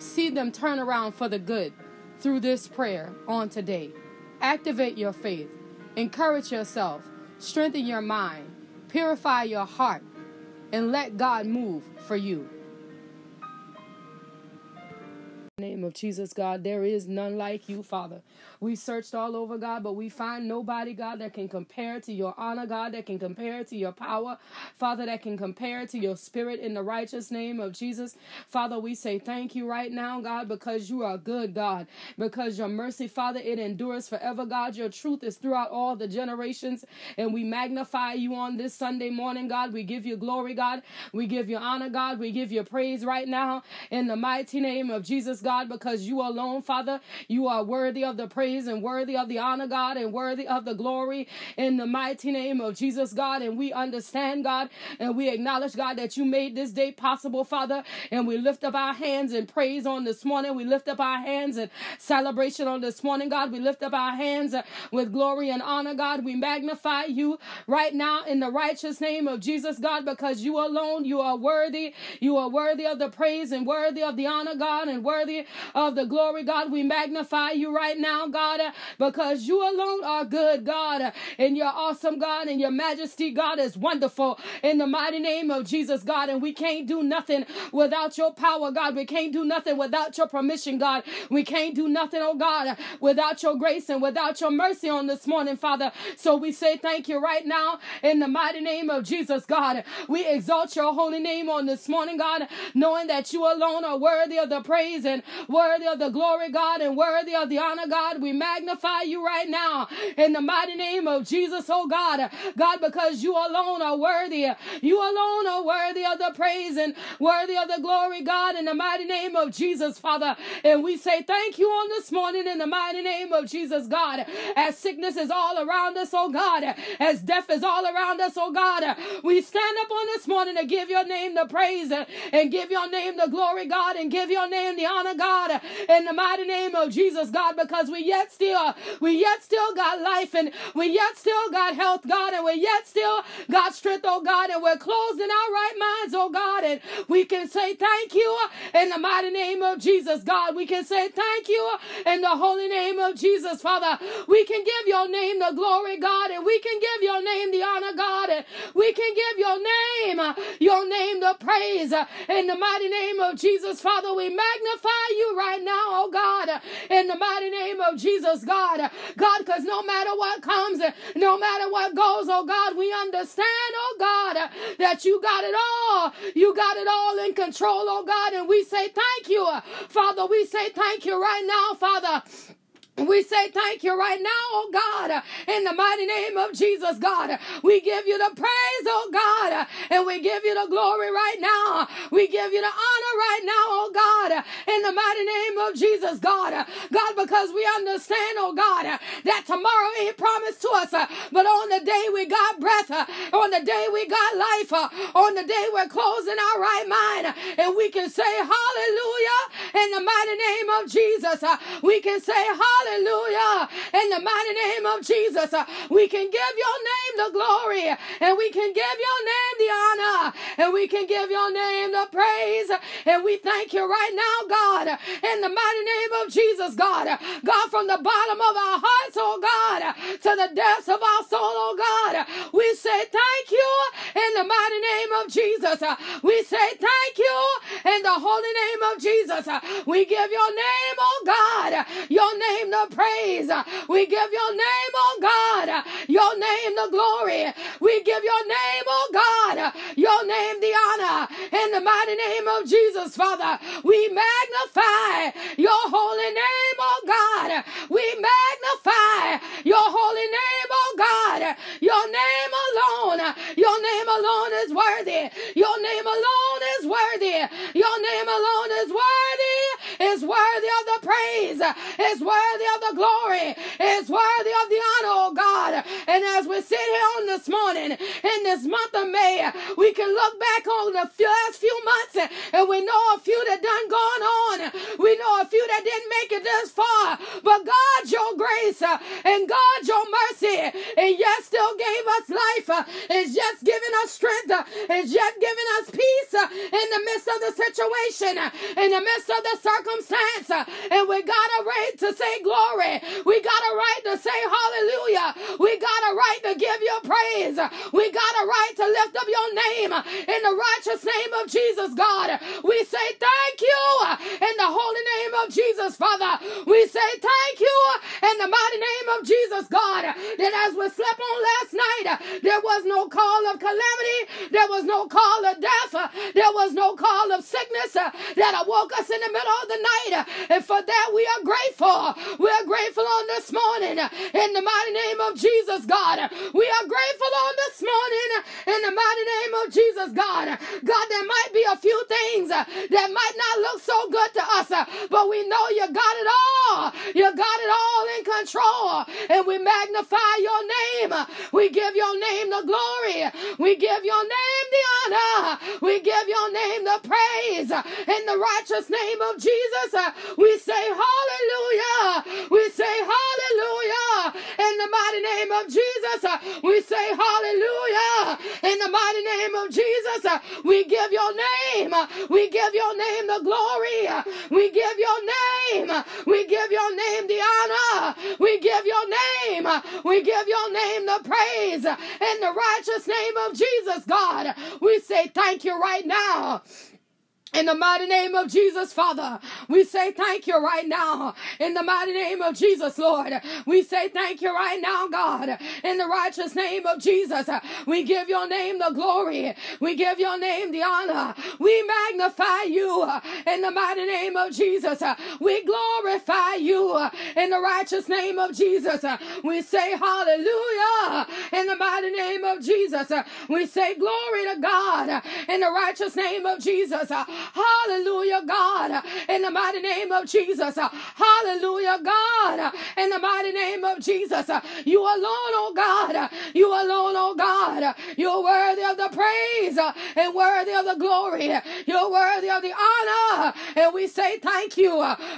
see them turn around for the good through this prayer on today. Activate your faith, encourage yourself, strengthen your mind, purify your heart, and let God move for you. Name of Jesus, God, there is none like you, Father. We searched all over, God, but we find nobody, God, that can compare to your honor, God, that can compare to your power, Father, that can compare to your spirit in the righteous name of Jesus. Father, we say thank you right now, God, because you are good, God, because your mercy, Father, it endures forever, God. Your truth is throughout all the generations, and we magnify you on this Sunday morning, God. We give you glory, God. We give you honor, God. We give you praise right now in the mighty name of Jesus, God. Because you alone, Father, you are worthy of the praise and worthy of the honor, God, and worthy of the glory in the mighty name of Jesus, God. And we understand, God, and we acknowledge, God, that you made this day possible, Father. And we lift up our hands in praise on this morning. We lift up our hands in celebration on this morning, God. We lift up our hands with glory and honor, God. We magnify you right now in the righteous name of Jesus, God, because you alone, you are worthy. You are worthy of the praise and worthy of the honor, God, and worthy of the glory, God. We magnify you right now, God, because you alone are good, God, and you're awesome, God, and your majesty, God, is wonderful in the mighty name of Jesus, God. And we can't do nothing without your power, God. We can't do nothing without your permission, God. We can't do nothing, oh God, without your grace and without your mercy on this morning, Father. So we say thank you right now in the mighty name of Jesus, God. We exalt your holy name on this morning, God, knowing that you alone are worthy of the praise and worthy of the glory, God, and worthy of the honor, God. We magnify you right now in the mighty name of Jesus, oh God. God, because you alone are worthy. You alone are worthy of the praise and worthy of the glory, God, in the mighty name of Jesus, Father. And we say thank you on this morning in the mighty name of Jesus, God. As sickness is all around us, oh God, as death is all around us, oh God, we stand up on this morning to give your name the praise and give your name the glory, God, and give your name the honor, God, in the mighty name of Jesus, God, because we yet still, we yet still got life and we yet still got health, God, and we yet still got strength, oh God, and we're closed in our right minds, oh God, and we can say thank you in the mighty name of Jesus, God. We can say thank you in the holy name of Jesus, Father. We can give your name the glory, God, and we can give your name the honor, God, and we can give your name, your name the praise in the mighty name of Jesus, Father. We magnify you right now, oh God, in the mighty name of Jesus, God. God, because no matter what comes, no matter what goes, oh God, we understand, oh God, that you got it all. You got it all in control, oh God, and we say thank you. Father, we say thank you right now, Father. We say thank you right now, oh God, uh, in the mighty name of Jesus, God. We give you the praise, oh God, uh, and we give you the glory right now. We give you the honor right now, oh God, uh, in the mighty name of Jesus, God. God, because we understand, oh God, that tomorrow ain't promised to us, but on the day we got breath, on the day we got life, on the day we're closing our right mind, and we can say hallelujah in the mighty name of Jesus. We can say hallelujah Hallelujah. In the mighty name of Jesus, uh, we can give your name the glory and we can give your name and we can give your name the praise. And we thank you right now, God, in the mighty name of Jesus, God. God, from the bottom of our hearts, oh God, to the depths of our soul, oh God, we say thank you in the mighty name of Jesus. We say thank you in the holy name of Jesus. We give your name, oh God, your name the praise. We give your name, oh God, your name the glory. We give your name, oh God, your name the honor. In the mighty name of Jesus, Father, we magnify your holy name, oh God. We magnify your holy name, oh God. Your name alone, your name alone is worthy. Your name alone is worthy. Your name alone is worthy. Worthy of the praise, is worthy of the glory, is worthy of the honor, oh God. And as we sit here on this morning, in this month of May, we can look back on the last few months and we know a few that done gone on. We know a few that didn't make it this far. But God, your grace and God, your mercy, and yet still gave us life, is just giving us strength, is yet giving us peace in the midst of the situation, in the midst of the circumstance. Uh, and we got a right to say glory. We got a right to say hallelujah. We got a right to give you praise. We got a right to lift up your name uh, in the righteous name of Jesus, God. We say thank you uh, in the holy name of Jesus, Father. We say thank you in the mighty name of Jesus, God. That as we slept on last night, there was no call of calamity, there was no call of death, there was no call of sickness that awoke us in the middle of the night. Uh, and for that, we are grateful. We are grateful on this morning uh, in the mighty name of Jesus, God. We are grateful on this morning uh, in the mighty name of Jesus, God. God, there might be a few things that might not look so good to us, but we know you got it all. You got in control. And we magnify your name. We give your name the glory. We give your name the honor. We give your name the praise. In the righteous name of Jesus, we say hallelujah. We say hallelujah. In the mighty name of Jesus, we say hallelujah. In the mighty name of Jesus, we give your name. We give your name the glory. We give your name. We give your name the honor. We give your name. We give your name the praise. In the righteous name of Jesus, God, we say thank you right now. In the mighty name of Jesus, Father, we say thank you right now. In the mighty name of Jesus, Lord, we say thank you right now, God. In the righteous name of Jesus, we give your name the glory. We give your name the honor. We magnify you. In the mighty name of Jesus, we glorify you. In the righteous name of Jesus, we say hallelujah. In the mighty name of Jesus, uh, we say glory to God. Uh, in the righteous name of Jesus, uh, Hallelujah, God. In the mighty name of Jesus. Hallelujah, God. In the mighty name of Jesus. You alone, oh God. You alone, oh God. You're worthy of the praise and worthy of the glory. You're worthy of the honor. And we say thank you.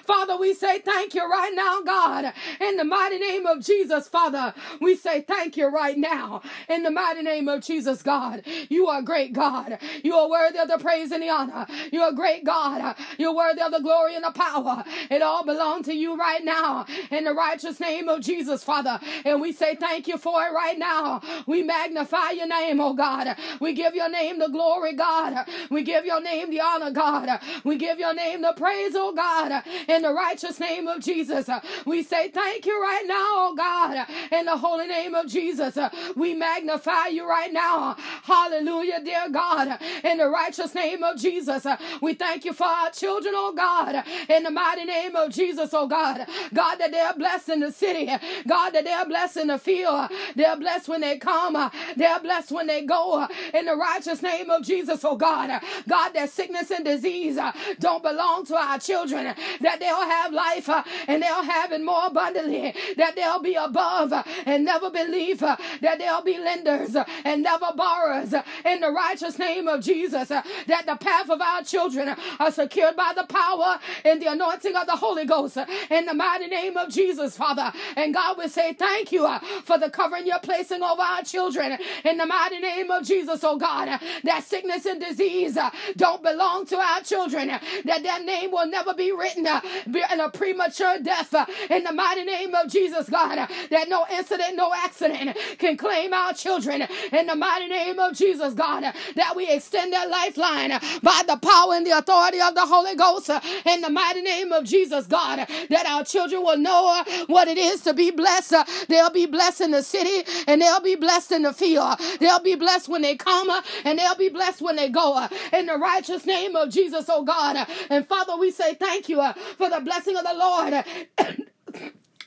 Father, we say thank you right now, God. In the mighty name of Jesus, Father, we say thank you right now. Now in the mighty name of Jesus, God. You are great, God. You are worthy of the praise and the honor. You're a great God. You're worthy of the glory and the power. It all belongs to you right now in the righteous name of Jesus, Father. And we say thank you for it right now. We magnify your name, oh God. We give your name the glory, God. We give your name the honor, God. We give your name the praise, oh God, in the righteous name of Jesus. We say thank you right now, oh God, in the holy name of Jesus. We magnify you right now. Hallelujah, dear God, in the righteous name of Jesus. We thank you for our children, oh God, in the mighty name of Jesus, oh God. God, that they're blessed in the city. God, that they're blessed in the field. They're blessed when they come. They're blessed when they go. In the righteous name of Jesus, oh God. God, that sickness and disease don't belong to our children. That they'll have life and they'll have it more abundantly. That they'll be above and never believe. That they'll be lenders and never borrowers. In the righteous name of Jesus. That the path of our children are secured by the power and the anointing of the Holy Ghost in the mighty name of Jesus, Father. And God, we say thank you uh, for the covering you're placing over our children in the mighty name of Jesus, oh God. That sickness and disease uh, don't belong to our children, that their name will never be written uh, in a premature death in the mighty name of Jesus, God. That no incident, no accident can claim our children in the mighty name of Jesus, God. That we extend their lifeline by the power and the authority of the Holy Ghost in the mighty name of Jesus, God, that our children will know what it is to be blessed. They'll be blessed in the city and they'll be blessed in the field. They'll be blessed when they come and they'll be blessed when they go in the righteous name of Jesus, oh God. And Father, we say thank you for the blessing of the Lord.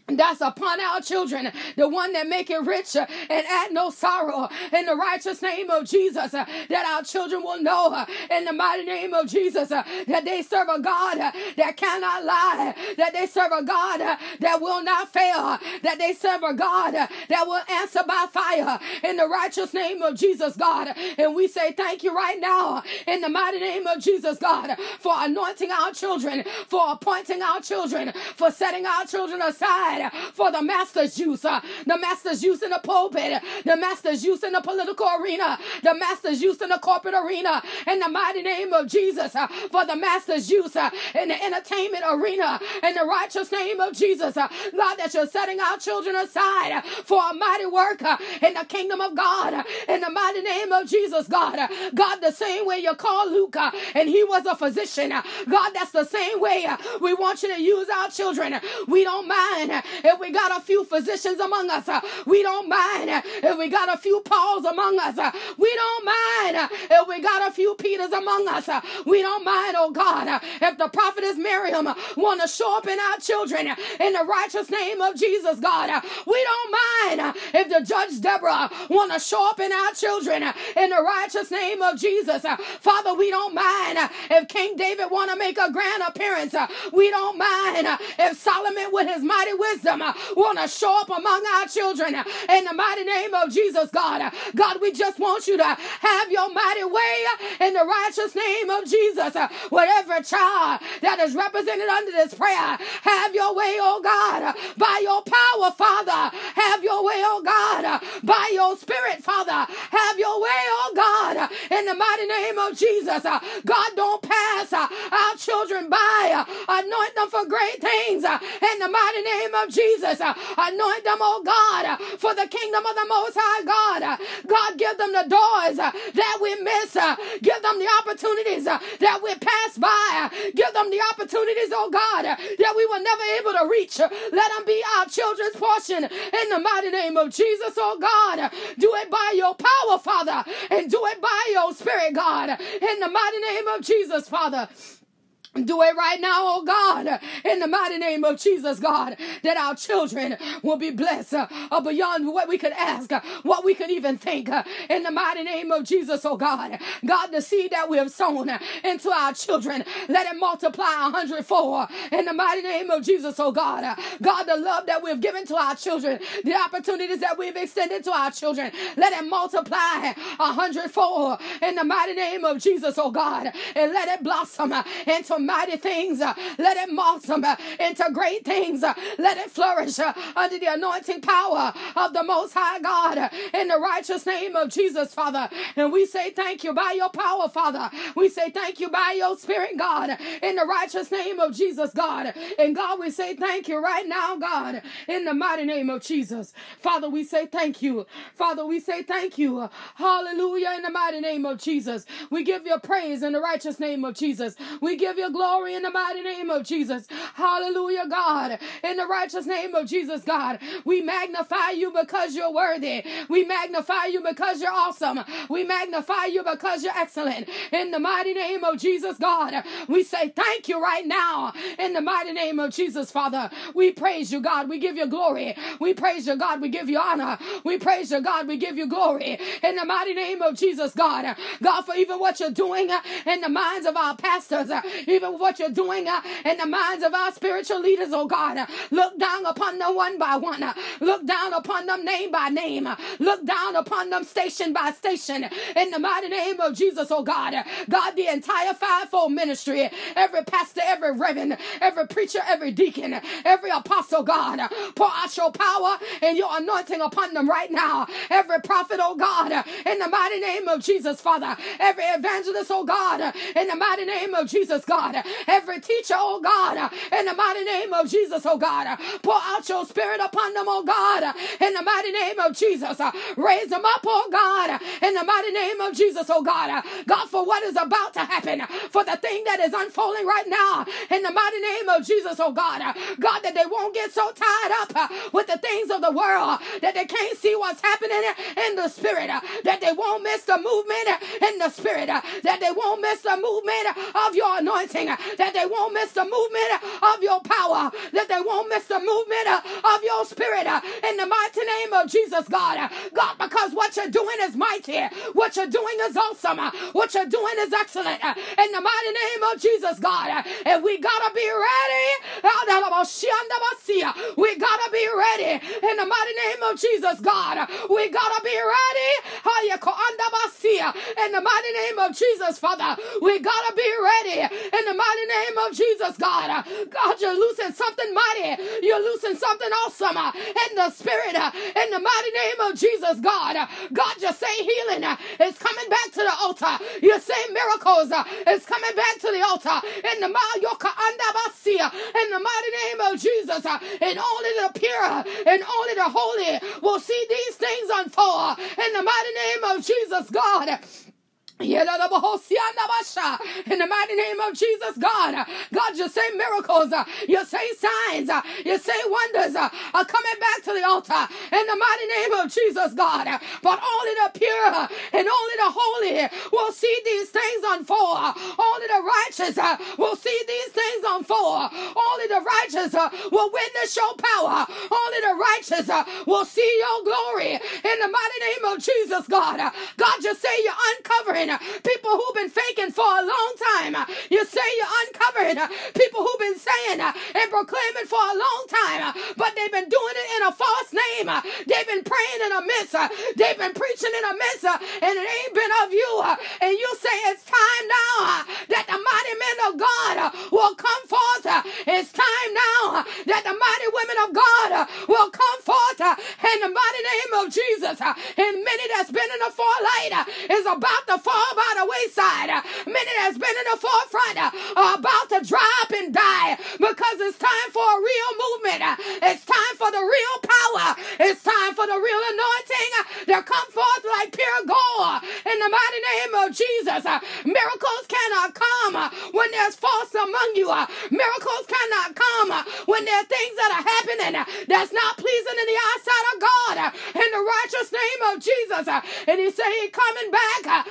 that's upon our children, the one that make it rich and add no sorrow. In the righteous name of Jesus, uh, that our children will know uh, in the mighty name of Jesus uh, that they serve a God that cannot lie, that they serve a God that will not fail, that they serve a God that will answer by fire in the righteous name of Jesus, God. And we say thank you right now in the mighty name of Jesus, God, for anointing our children, for appointing our children, for setting our children aside for the master's use, uh, the master's use in the pulpit, the master's use in the political arena, the master's use in the corporate arena, in the mighty name of Jesus, uh, for the master's use uh, in the entertainment arena, in the righteous name of Jesus, uh, God, that you're setting our children aside for a mighty work uh, in the kingdom of God, uh, in the mighty name of Jesus, God. God, the same way you called Luke, and he was a physician, God, that's the same way we want you to use our children. We don't mind if we got a few physicians among us, uh, we don't mind. If we got a few Pauls among us, uh, we don't mind. If we got a few Peters among us, uh, we don't mind, oh God. Uh, if the prophetess Miriam uh, want to show up in our children uh, in the righteous name of Jesus, God, we don't mind. If the judge Deborah want to show up in our children in the righteous name of Jesus, Father, we don't mind. If King David want to make a grand appearance, we don't mind. If Solomon with his mighty wisdom uh, want to show up among our children uh, in the mighty name of Jesus, God. Uh, God, we just want you to have your mighty way uh, in the righteous name of Jesus. Uh, Whatever child that is represented under this prayer, have your way, oh God, uh, by your power, Father. Have your way, oh God, by your spirit, Father. Have your way, oh God, in the mighty name of Jesus. God, don't pass our children by. Anoint them for great things in the mighty name of Jesus. Uh, Anoint them, oh God, uh, for the kingdom of the Most High God. Uh, God, give them the doors uh, that we miss. Uh, give them the opportunities uh, that we pass by. Give them the opportunities, oh God, that we were never able to reach. Let them be our children's portion in the mighty name of Jesus, oh God. Do it by your power, Father, and do it by your spirit, God, in the mighty name of Jesus, Father. Do it right now, oh God, in the mighty name of Jesus, God, that our children will be blessed uh, beyond what we could ask, uh, what we could even think. uh, in the mighty name of Jesus, oh God, God, the seed that we have sown uh, into our children, let it multiply a hundredfold. In the mighty name of Jesus, oh God, God, the love that we've given to our children, the opportunities that we've extended to our children, let it multiply a hundredfold. In the mighty name of Jesus, oh God, and let it blossom into mighty things. uh, Let it blossom uh, into great things. uh, Let it flourish under the anointing power of the Most High God in the righteous name of Jesus, Father. And we say thank you by your power, Father. We say thank you by your spirit, God, in the righteous name of Jesus, God. And God, we say thank you right now, God, in the mighty name of Jesus. Father, we say thank you. Father, we say thank you. Hallelujah in the mighty name of Jesus. We give you praise in the righteous name of Jesus. We give you glory in the mighty name of Jesus. Hallelujah, God. In the righteous name of Jesus, God. We magnify you because you're worthy. We magnify you because you're awesome. We magnify you because you're excellent. In the mighty name of Jesus, God. We say thank you right now. In the mighty name of Jesus, Father. We praise you, God. We give you glory. We praise you, God. We give you honor. We praise you, God. We give you glory. In the mighty name of Jesus, God. God, for even what you're doing in the minds of our pastors, even what you're doing uh, in the minds of our spiritual leaders, oh God. Look down upon them one by one. Look down upon them name by name. Look down upon them station by station. In the mighty name of Jesus, oh God. God, the entire fivefold ministry, every pastor, every reverend, every preacher, every deacon, every apostle, God, pour out your power and your anointing upon them right now. Every prophet, oh God, in the mighty name of Jesus, Father. Every evangelist, oh God, in the mighty name of Jesus, God. Every teacher, oh God, in the mighty name of Jesus, oh God. Pour out your spirit upon them, oh God, in the mighty name of Jesus. Raise them up, oh God, in the mighty name of Jesus, oh God. God, for what is about to happen, for the thing that is unfolding right now, in the mighty name of Jesus, oh God. God, that they won't get so tied up with the things of the world that they can't see what's happening in the spirit, that they won't miss the movement in the spirit, that they won't miss the movement of your anointing anointing, uh, that they won't miss the movement uh, of your power, that they won't miss the movement uh, of your spirit in the mighty name of Jesus, God. God, because what you're doing is mighty, what you're doing is awesome, what you're doing is excellent in the mighty name of Jesus, God. And we gotta be ready. We gotta be ready in the mighty name of Jesus, God. We gotta be ready. In the mighty name of Jesus, Father. We gotta be ready in the mighty name of Jesus, God. God, you're losing something mighty. You're losing something awesome in the spirit. In the mighty name of Jesus, God. God, you say healing is coming back to the altar. You say miracles is coming back to the altar. In the in the mighty name of Jesus, and only the pure and only the holy will see these things unfold. In the mighty name of Jesus, God. In the mighty name of Jesus, God, God, you say miracles, you say signs, you say wonders are coming back to the altar. In the mighty name of Jesus, God, but only the pure and only the holy will see these things unfold. Only the righteous will see these things unfold. The righteous uh, will witness your power. Only the righteous uh, will see your glory. In the mighty name of Jesus, God, uh, God, you say you're uncovering uncovering people who've been faking for a long time. You say you're uncovering people who've been saying and proclaiming for a long time, but they've been doing it in a false name. They've been praying in a miss. They've been preaching in a miss, and it ain't been of you. And you say it's time now that the mighty men of God will come forth. It's time now that the mighty women of God uh, will come forth uh, in the mighty name of Jesus. Uh, and many that's been in the forelight is about to fall fall by the wayside. Many that's been in the forefront are about to drop and die because it's time for a real movement. It's time for the real power. It's time for the real anointing to come forth like pure gold in the mighty name of Jesus. Miracles cannot come uh, when there's false among you. Uh, miracles cannot come uh, when there are things that are happening that's not pleasing in the eyesight of God in the righteous name of Jesus. And he said he coming back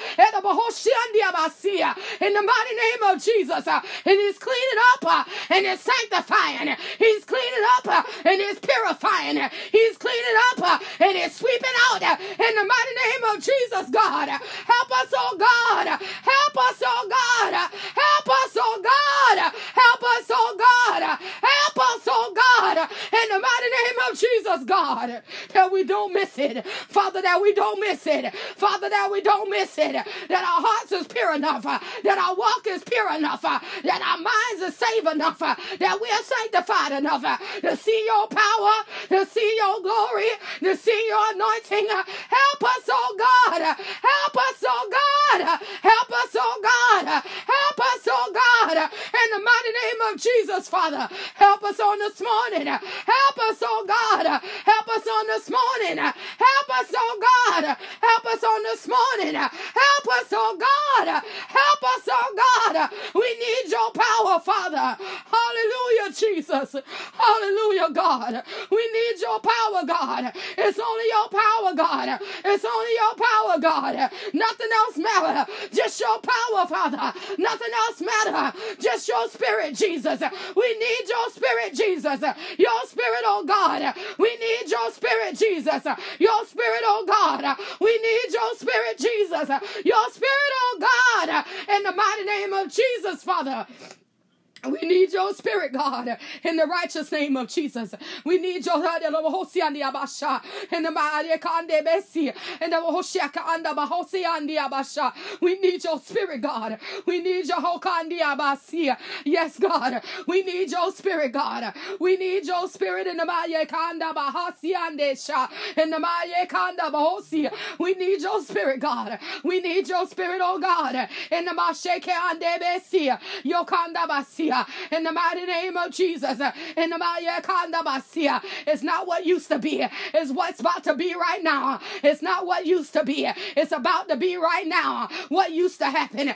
in the mighty name of Jesus. Uh, and he's cleaning up uh, and he's sanctifying. He's cleaning up uh, and he's purifying. He's cleaning up and he's sweeping out in the mighty name of Jesus, God. Help us, oh God. Help us, oh God. Help us, oh God. Help us, oh God. Help us, oh God. In the mighty name of Jesus, God. That we don't miss it. Father, that we don't miss it. Father, that we don't miss it that our hearts is pure enough, that our walk is pure enough, that our minds are saved enough, that we are sanctified enough to see your power, to see your glory, to see your anointing. Help us, oh God. Help us, oh God. Help us, oh God. Help us, oh God. In the mighty name of Jesus, Father. Help us on this morning. Help us, oh God. Help us on this morning. Help us, oh God. Help us on this morning. Help us, oh God. Help us, oh God. We need your power, Father. Hallelujah, Jesus. Hallelujah, God. We need your power, God. It's only your power, God. It's only your power, God. Nothing else matter. Just your power, Father. Nothing else matter. Just your spirit, Jesus. We need your spirit, Jesus. Your spirit, oh God. We need your spirit, Jesus. Your spirit, oh God. We need your spirit, Jesus. Your spirit, oh God, in the mighty name of Jesus, Father. We need your spirit, God, in the righteous name of Jesus. We need your in the We need your spirit, God. We need your Hokandi Yes, God. We need your spirit, God. We need your spirit in the. In the. We need your spirit, God. We need your spirit, oh God. In the. Yokanda Basia. In the mighty name of Jesus. In the Maya Kanda Basia. It's not what used to be. It's what's about to be right now. It's not what used to be. It's about to be right now. What used to happen.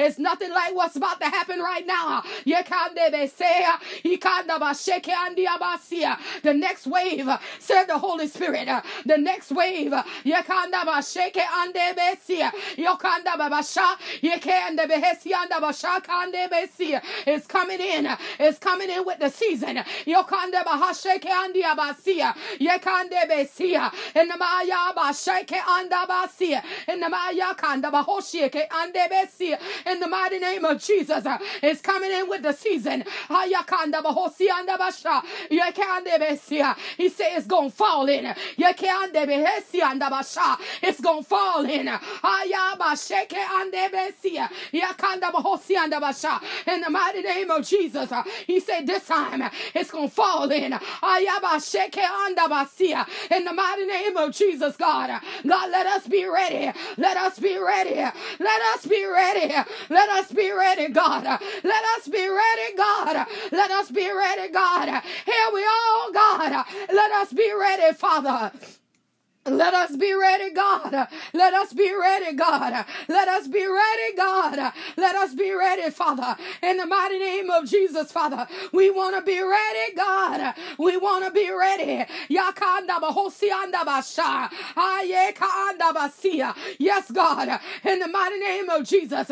It's nothing like what's about to happen right now. The next wave, said the Holy Spirit. The next wave, is coming in. It's coming in with the season. In the Maya Bashake anda Basia. In the Maya Kanda Bahoshike ande Besia. In the mighty name of Jesus. It's coming in with the season. Hayakanda Bahosi anda Basha. Yakande Besia. He said it's gonna fall in. Yakande Behesi anda Basha. It's gonna fall in. Hayabashake ande Besia. Yakanda Basha. In the mighty name of Jesus. He said this time it's gonna fall in. In the mighty name of Jesus, God. God, let us be ready. Let us be ready. Let us be ready. Let us be ready, God. Let us be ready, God. Let us be ready, God. Here we are, God. Let us be ready, Father. Let us be ready, God. Let us be ready, God. Let us be ready, God. Let us be ready, Father. In the mighty name of Jesus, Father. We want to be ready, God. We want to be ready. Yes, God. In the mighty name of Jesus.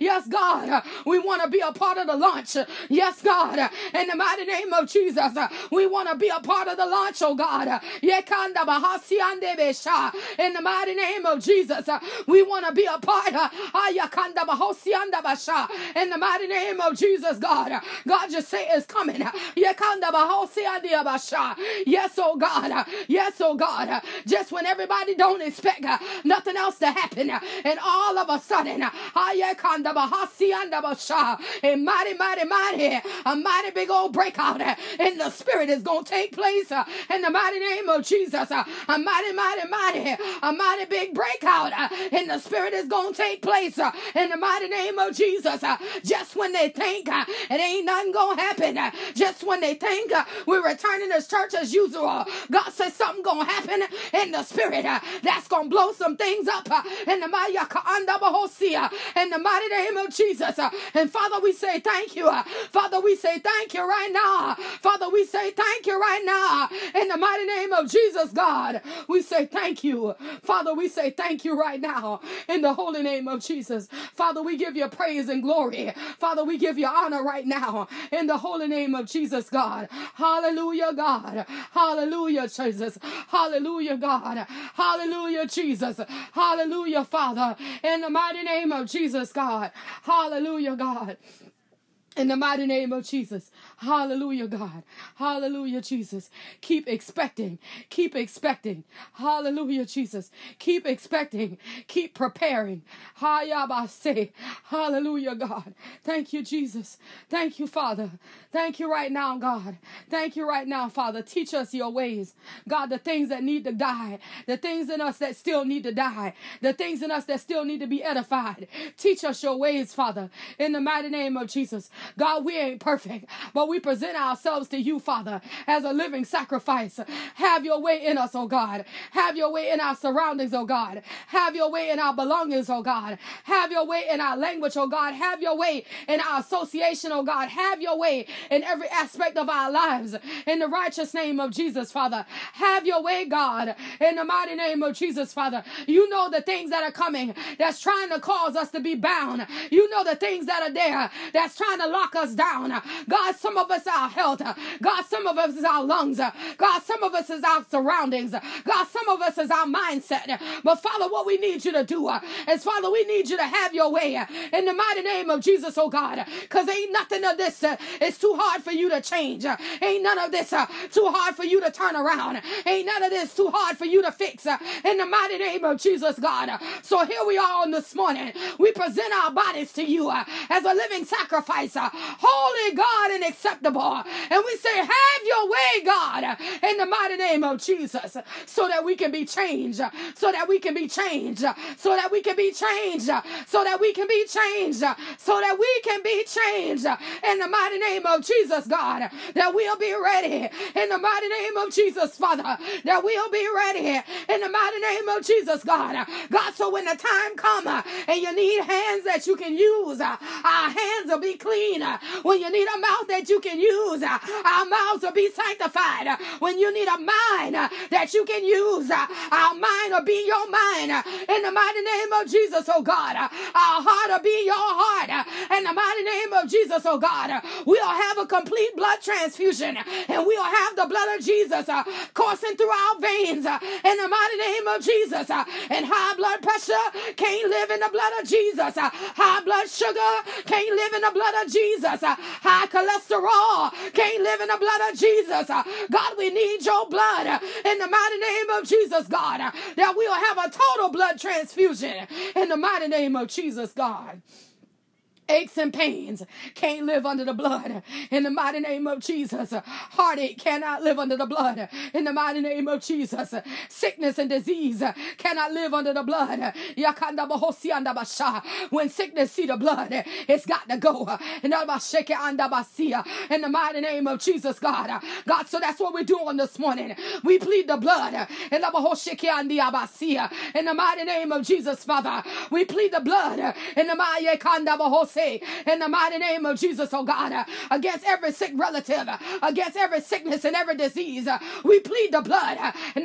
Yes, God. We want to be a part of the launch. Yes, God. In the mighty name of Jesus. We want to be a part of the launch oh God. In the mighty name of Jesus, we want to be a part. Ah, in the mighty name of Jesus, God. God just say it's coming. Yes, oh God. Yes, oh God. Just when everybody don't expect nothing else to happen, and all of a sudden, ah, sha. a mighty, mighty, mighty, a mighty big old breakout in the spirit is going to take place in the mighty name of Jesus. Uh, a mighty, mighty, mighty, a mighty big breakout uh, in the spirit is going to take place uh, in the mighty name of Jesus. Uh, just when they think uh, it ain't nothing going to happen, uh, just when they think we're returning to church as usual, God says something going to happen in the spirit that's going to blow some things up in the mighty in the mighty name of Jesus. And Father, we say thank you. Father, we say thank you right now. Father, we say thank you right now in the mighty name of Jesus, God, we say thank you. Father, we say thank you right now in the holy name of Jesus. Father, we give you praise and glory. Father, we give you honor right now in the holy name of Jesus, God. Hallelujah, God. Hallelujah, Jesus. Hallelujah, God. Hallelujah, Jesus. Hallelujah, Father. In the mighty name of Jesus, God. Hallelujah, God. In the mighty name of Jesus. Hallelujah, God. Hallelujah, Jesus. Keep expecting. Keep expecting. Hallelujah, Jesus. Keep expecting. Keep preparing. Hayabase. Hallelujah, God. Thank you, Jesus. Thank you, Father. Thank you right now, God. Thank you right now, Father. Teach us your ways. God, the things that need to die, the things in us that still need to die, the things in us that still need to be edified. Teach us your ways, Father, in the mighty name of Jesus. God, we ain't perfect, but we present ourselves to you, Father, as a living sacrifice. Have your way in us, oh God. Have your way in our surroundings, oh God. Have your way in our belongings, oh God. Have your way in our language, oh God. Have your way in our association, oh God. Have your way in every aspect of our lives. In the righteous name of Jesus, Father. Have your way, God. In the mighty name of Jesus, Father. You know the things that are coming that's trying to cause us to be bound. You know the things that are there that's trying to lock us down. God, some of us our health. God, some of us is our lungs. God, some of us is our surroundings. God, some of us is our mindset. But Father, what we need you to do is, Father, we need you to have your way in the mighty name of Jesus, oh God. Because ain't nothing of this is too hard for you to change. Ain't none of this too hard for you to turn around. Ain't none of this too hard for you to fix in the mighty name of Jesus, God. So here we are on this morning. We present our bodies to you as a living sacrifice, holy God and acceptable acceptable. And we say, Have your way, God, in the mighty name of Jesus, so that we can be changed, so that we can be changed, so that we can be changed, so that we can be changed, so that we can be changed in the mighty name of Jesus, God, that we'll be ready in the mighty name of Jesus, Father, that we'll be ready in the mighty name of Jesus, God. God, so when the time comes and you need hands that you can use, our hands will be clean. When you need a mouth that you can use, uh, our mouths will be sanctified. Uh, when you need a mind uh, that you can use, our mind will be your mind. In the mighty name of Jesus, oh God, our heart will be your heart. In the mighty name of Jesus, oh God, we'll have a complete blood transfusion and we'll have the blood of Jesus coursing through our veins. In the mighty name of Jesus, and high blood pressure can't live in the blood of Jesus. High blood sugar can't live in the blood of Jesus. High cholesterol can't live in the blood of Jesus. Uh, God, we need your blood. Uh, in the mighty name of Jesus, God, uh, that we'll have a total blood transfusion. In the mighty name of Jesus, God aches and pains can't live under the blood in the mighty name of Jesus. Heartache cannot live under the blood in the mighty name of Jesus. Sickness and disease cannot live under the blood. When sickness see the blood, it's got to go. In the mighty name of Jesus, God. God, so that's what we're doing this morning. We plead the blood in the mighty name of Jesus, Father. We plead the blood in the mighty say in the mighty name of Jesus, oh God, uh, against every sick relative, uh, against every sickness and every disease. Uh, we plead the blood uh, in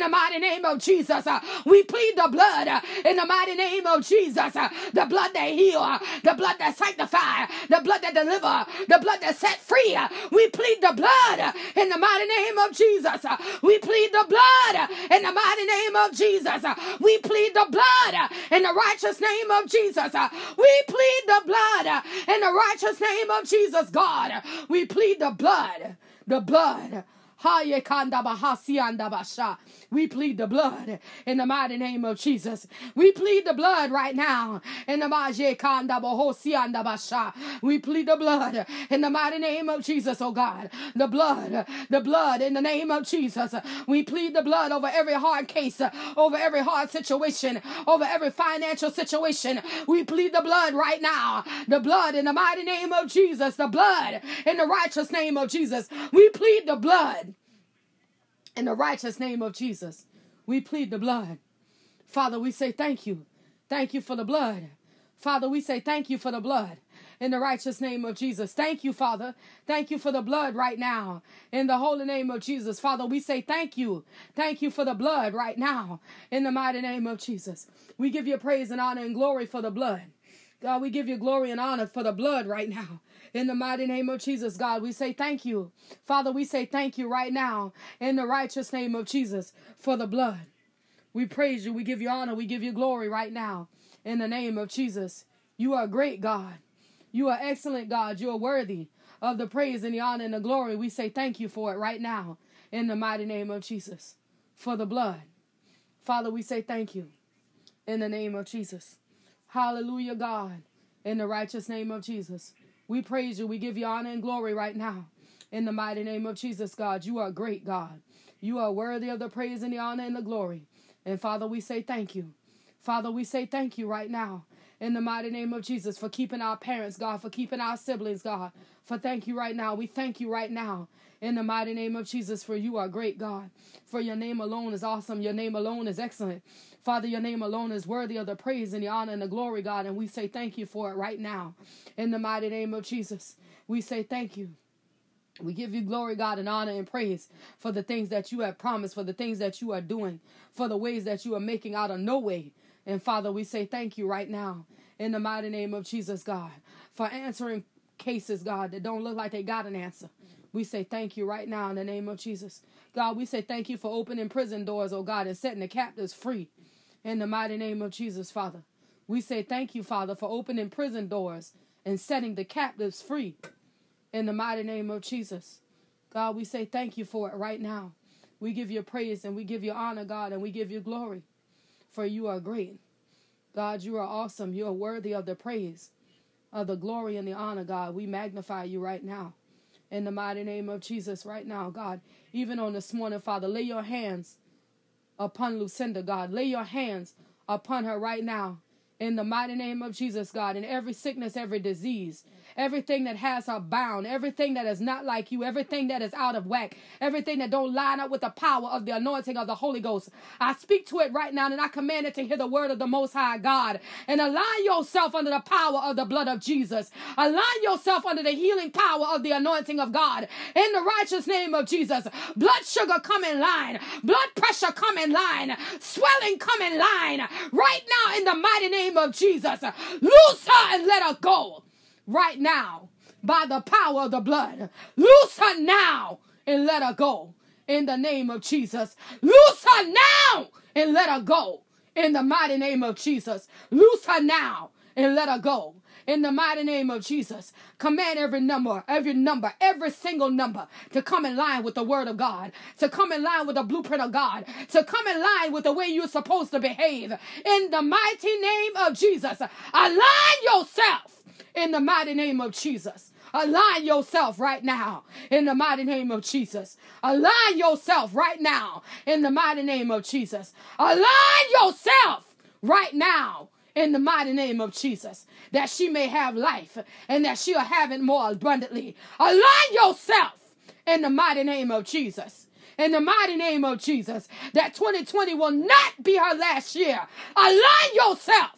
the mighty name of Jesus. Uh, we plead the blood uh, in the mighty name of Jesus. The blood that heal, the blood that sanctify, the blood that deliver, the blood that set free. We plead the blood in the mighty name of Jesus. We plead the blood in the mighty name of Jesus. We plead the blood in the righteous name of Jesus. Jesus. Uh, we plead the blood uh, in the righteous name of Jesus, God. We plead the blood, the blood we plead the blood in the mighty name of Jesus. We plead the blood right now in the We plead the blood in the mighty name of Jesus, oh God. The blood, the blood in the name of Jesus. We plead the blood over every hard case, over every hard situation, over every financial situation. We plead the blood right now. The blood in the mighty name of Jesus. The blood in the righteous name of Jesus. We plead the blood in the righteous name of Jesus, we plead the blood. Father, we say thank you. Thank you for the blood. Father, we say thank you for the blood in the righteous name of Jesus. Thank you, Father. Thank you for the blood right now in the holy name of Jesus. Father, we say thank you. Thank you for the blood right now in the mighty name of Jesus. We give you praise and honor and glory for the blood. God, we give you glory and honor for the blood right now. In the mighty name of Jesus, God, we say thank you. Father, we say thank you right now in the righteous name of Jesus for the blood. We praise you. We give you honor. We give you glory right now in the name of Jesus. You are great, God. You are excellent, God. You are worthy of the praise and the honor and the glory. We say thank you for it right now in the mighty name of Jesus for the blood. Father, we say thank you in the name of Jesus. Hallelujah, God, in the righteous name of Jesus. We praise you. We give you honor and glory right now. In the mighty name of Jesus, God, you are great, God. You are worthy of the praise and the honor and the glory. And Father, we say thank you. Father, we say thank you right now in the mighty name of Jesus for keeping our parents, God, for keeping our siblings, God. For thank you right now. We thank you right now in the mighty name of Jesus for you are great, God. For your name alone is awesome. Your name alone is excellent. Father, your name alone is worthy of the praise and the honor and the glory, God. And we say thank you for it right now. In the mighty name of Jesus, we say thank you. We give you glory, God, and honor and praise for the things that you have promised, for the things that you are doing, for the ways that you are making out of no way. And Father, we say thank you right now in the mighty name of Jesus, God, for answering cases, God, that don't look like they got an answer. We say thank you right now in the name of Jesus. God, we say thank you for opening prison doors, oh God, and setting the captives free in the mighty name of Jesus, Father. We say thank you, Father, for opening prison doors and setting the captives free in the mighty name of Jesus. God, we say thank you for it right now. We give you praise and we give you honor, God, and we give you glory, for you are great. God, you are awesome. You are worthy of the praise of the glory and the honor, God. We magnify you right now. In the mighty name of Jesus, right now, God. Even on this morning, Father, lay your hands upon Lucinda, God. Lay your hands upon her right now. In the mighty name of Jesus, God. In every sickness, every disease, everything that has her bound, everything that is not like you, everything that is out of whack, everything that don't line up with the power of the anointing of the Holy Ghost. I speak to it right now and I command it to hear the word of the Most High God. And align yourself under the power of the blood of Jesus. Align yourself under the healing power of the anointing of God. In the righteous name of Jesus. Blood sugar come in line, blood pressure come in line, swelling come in line. Right now in the mighty name of Jesus. Loose her and let her go right now by the power of the blood. Loose her now and let her go in the name of Jesus. Loose her now and let her go in the mighty name of Jesus. Loose her now and let her go in the mighty name of Jesus. Command every number, every number, every single number to come in line with the word of God, to come in line with the blueprint of God, to come in line with the way you're supposed to behave. In the mighty name of Jesus, align yourself in the mighty name of Jesus. Align yourself right now in the mighty name of Jesus. Align yourself right now in the mighty name of Jesus. Align yourself right now in the mighty name of Jesus that she may have life and that she'll have it more abundantly. Align yourself in the mighty name of Jesus in the mighty name of Jesus that 2020 will not be her last year. Align yourself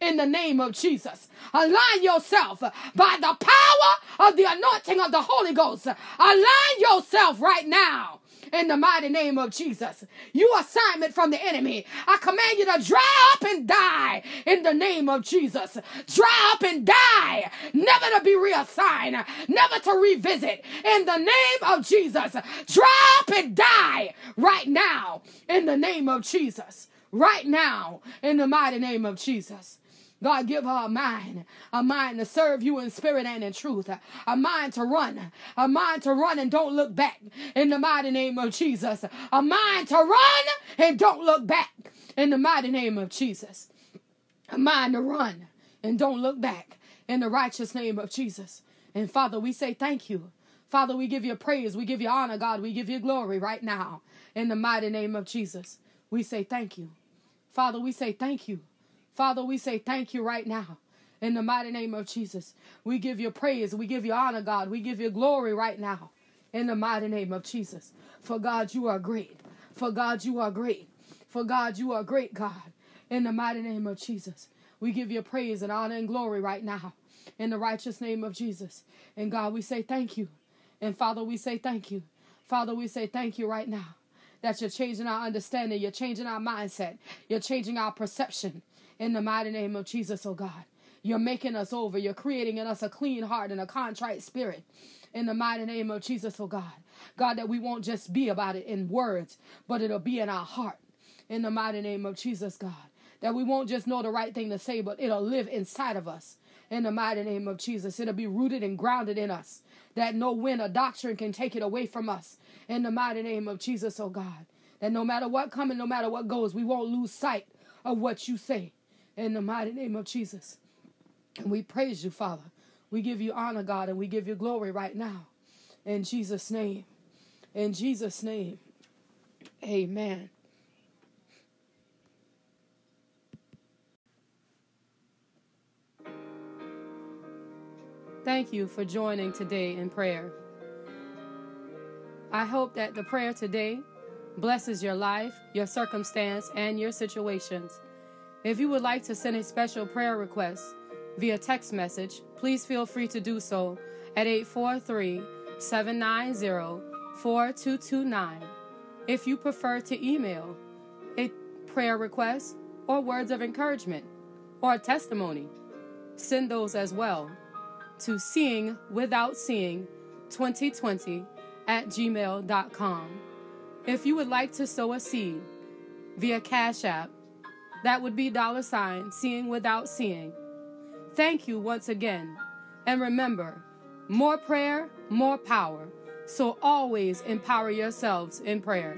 in the name of Jesus. Align yourself by the power of the anointing of the Holy Ghost. Align yourself right now in the mighty name of Jesus. You assignment from the enemy. I command you to dry up and die in the name of Jesus. Dry up and die, never to be reassigned, never to revisit in the name of Jesus. Dry up and die right now in the name of Jesus. Right now in the mighty name of Jesus. God, give her a mind, a mind to serve you in spirit and in truth, a mind to run, a mind to run and don't look back in the mighty name of Jesus, a mind to run and don't look back in the mighty name of Jesus, a mind to run and don't look back in the righteous name of Jesus. And Father, we say thank you. Father, we give you praise, we give you honor, God, we give you glory right now in the mighty name of Jesus. We say thank you. Father, we say thank you. Father, we say thank you right now. In the mighty name of Jesus, we give you praise. We give you honor, God. We give you glory right now. In the mighty name of Jesus. For God, you are great. For God, you are great. For God, you are great, God. In the mighty name of Jesus, we give you praise and honor and glory right now. In the righteous name of Jesus. And God, we say thank you. And Father, we say thank you. Father, we say thank you right now that you're changing our understanding, you're changing our mindset, you're changing our perception, in the mighty name of Jesus, oh God. You're making us over. You're creating in us a clean heart and a contrite spirit. In the mighty name of Jesus, oh God. God, that we won't just be about it in words, but it'll be in our heart. In the mighty name of Jesus, God. That we won't just know the right thing to say, but it'll live inside of us. In the mighty name of Jesus. It'll be rooted and grounded in us. That no wind or doctrine can take it away from us. In the mighty name of Jesus, oh God. That no matter what comes, no matter what goes, we won't lose sight of what you say in the mighty name of Jesus. And we praise you, Father. We give you honor, God, and we give you glory right now. In Jesus' name. In Jesus' name. Amen. Thank you for joining today in prayer. I hope that the prayer today blesses your life, your circumstance, and your situations. If you would like to send a special prayer request via text message, please feel free to do so at 843 790 4229. If you prefer to email a prayer request or words of encouragement or a testimony, send those as well to seeing without seeing 2020 at gmail.com. If you would like to sow a seed via Cash App, that would be dollar sign seeing without seeing. Thank you once again. And remember, more prayer, more power. So always empower yourselves in prayer.